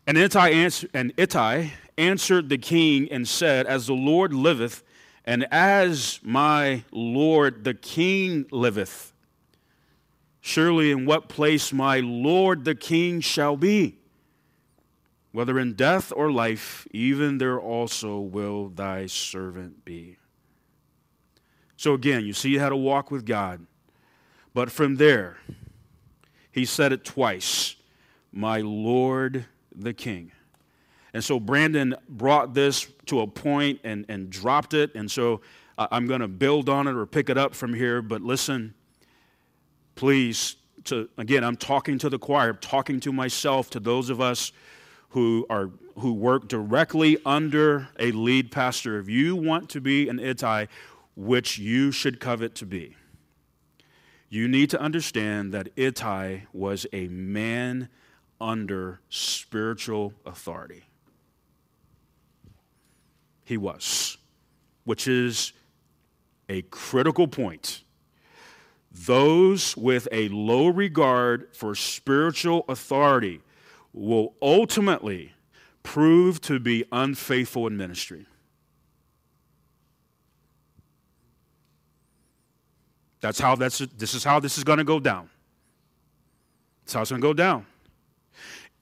And Ittai, answer, and Ittai answered the king and said, As the Lord liveth, and as my Lord the king liveth, surely in what place my Lord the king shall be whether in death or life, even there also will thy servant be. So again, you see how to walk with God. But from there, he said it twice My Lord the King. And so Brandon brought this to a point and, and dropped it. And so uh, I'm going to build on it or pick it up from here. But listen, please, to, again, I'm talking to the choir, I'm talking to myself, to those of us who are who work directly under a lead pastor, if you want to be an Ittai, which you should covet to be, you need to understand that Ittai was a man under spiritual authority he was, which is a critical point. Those with a low regard for spiritual authority will ultimately prove to be unfaithful in ministry. That's how that's this is how this is going to go down. That's how it's going to go down.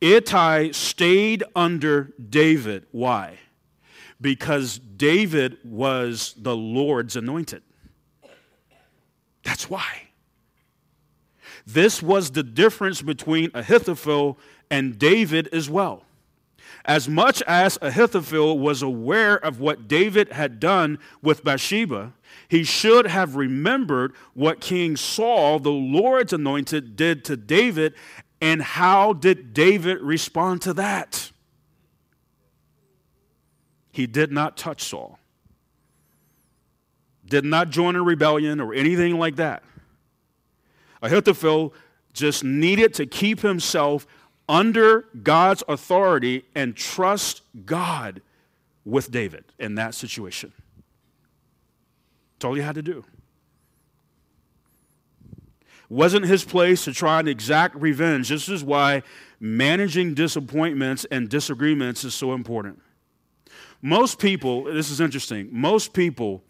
Ittai stayed under David. Why? Because David was the Lord's anointed. That's why. This was the difference between Ahithophel and David as well. As much as Ahithophel was aware of what David had done with Bathsheba, he should have remembered what King Saul, the Lord's anointed, did to David, and how did David respond to that? He did not touch Saul, did not join a rebellion or anything like that. Ahithophel just needed to keep himself under God's authority and trust God with David in that situation. That's all he had to do. Wasn't his place to try and exact revenge. This is why managing disappointments and disagreements is so important. Most people, this is interesting, most people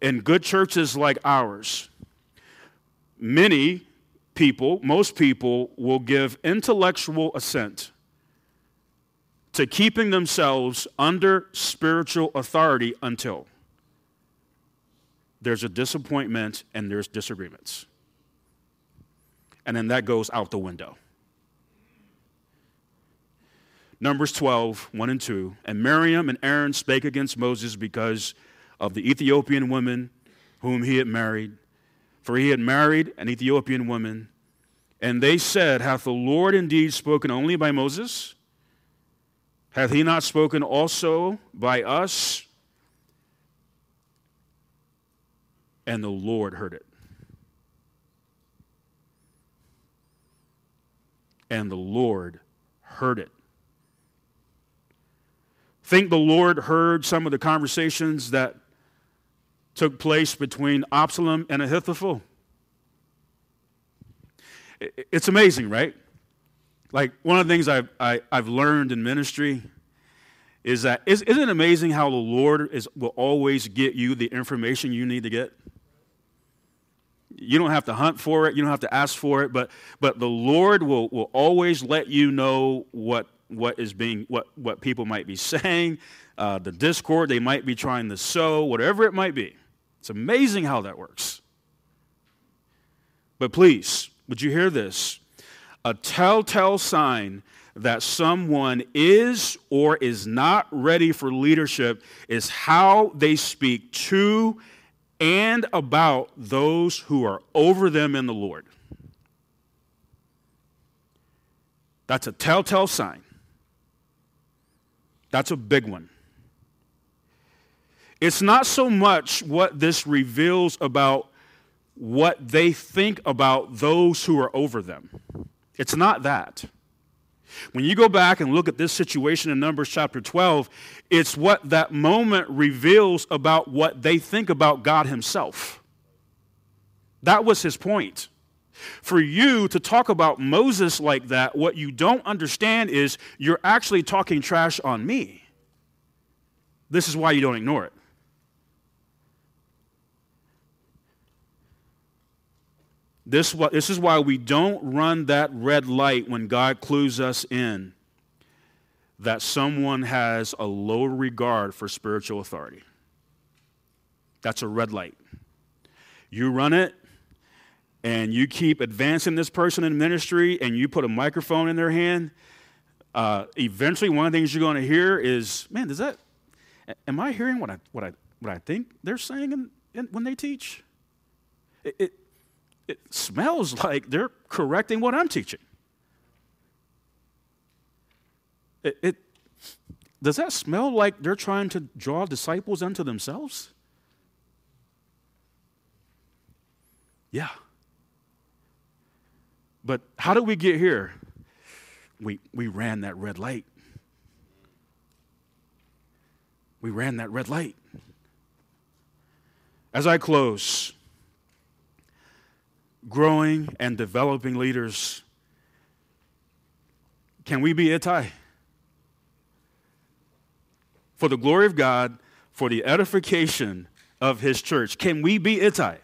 in good churches like ours, many people, most people, will give intellectual assent to keeping themselves under spiritual authority until there's a disappointment and there's disagreements. And then that goes out the window. Numbers 12, 1 and 2. And Miriam and Aaron spake against Moses because of the Ethiopian woman whom he had married. For he had married an Ethiopian woman. And they said, Hath the Lord indeed spoken only by Moses? Hath he not spoken also by us? and the Lord heard it. And the Lord heard it. Think the Lord heard some of the conversations that took place between Absalom and Ahithophel? It's amazing, right? Like, one of the things I've, I, have i have learned in ministry is that isn't it amazing how the Lord is, will always get you the information you need to get? You don't have to hunt for it, you don't have to ask for it, but, but the Lord will, will always let you know what, what is being, what, what people might be saying, uh, the discord they might be trying to sow, whatever it might be. It's amazing how that works. But please, would you hear this? A telltale sign that someone is or is not ready for leadership is how they speak to and about those who are over them in the Lord. That's a telltale sign. That's a big one. It's not so much what this reveals about what they think about those who are over them. It's not that. When you go back and look at this situation in Numbers chapter 12, it's what that moment reveals about what they think about God Himself. That was his point. For you to talk about Moses like that, what you don't understand is you're actually talking trash on me. This is why you don't ignore it. This, this is why we don't run that red light when God clues us in that someone has a low regard for spiritual authority. That's a red light. You run it and you keep advancing this person in ministry and you put a microphone in their hand, uh, eventually one of the things you're going to hear is, man, does that, am I hearing what I, what I, what I think they're saying in, in, when they teach? It, it, it smells like they're correcting what I'm teaching. It, it, does that smell like they're trying to draw disciples unto themselves? Yeah. But how did we get here? We, we ran that red light. We ran that red light. As I close, growing and developing leaders. Can we be Ittai? For the glory of God, for the edification of his church. Can we be Ittai?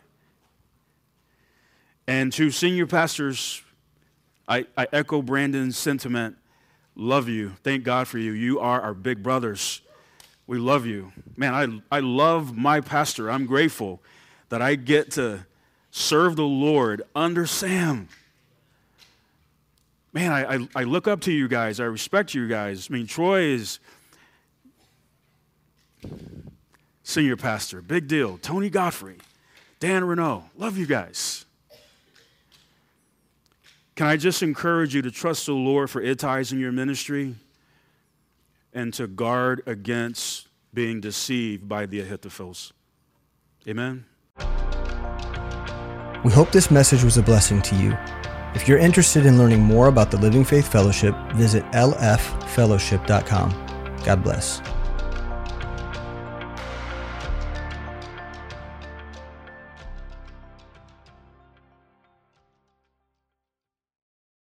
And to senior pastors, I, I echo Brandon's sentiment. Love you. Thank God for you. You are our big brothers. We love you. Man, I, I love my pastor. I'm grateful that I get to serve the Lord under Sam. Man, I, I, I look up to you guys. I respect you guys. I mean, Troy is senior pastor. Big deal. Tony Godfrey, Dan Renault. Love you guys. Can I just encourage you to trust the Lord for Ittais in your ministry and to guard against being deceived by the Ahithophels? Amen. We hope this message was a blessing to you. If you're interested in learning more about the Living Faith Fellowship, visit lffellowship.com. God bless.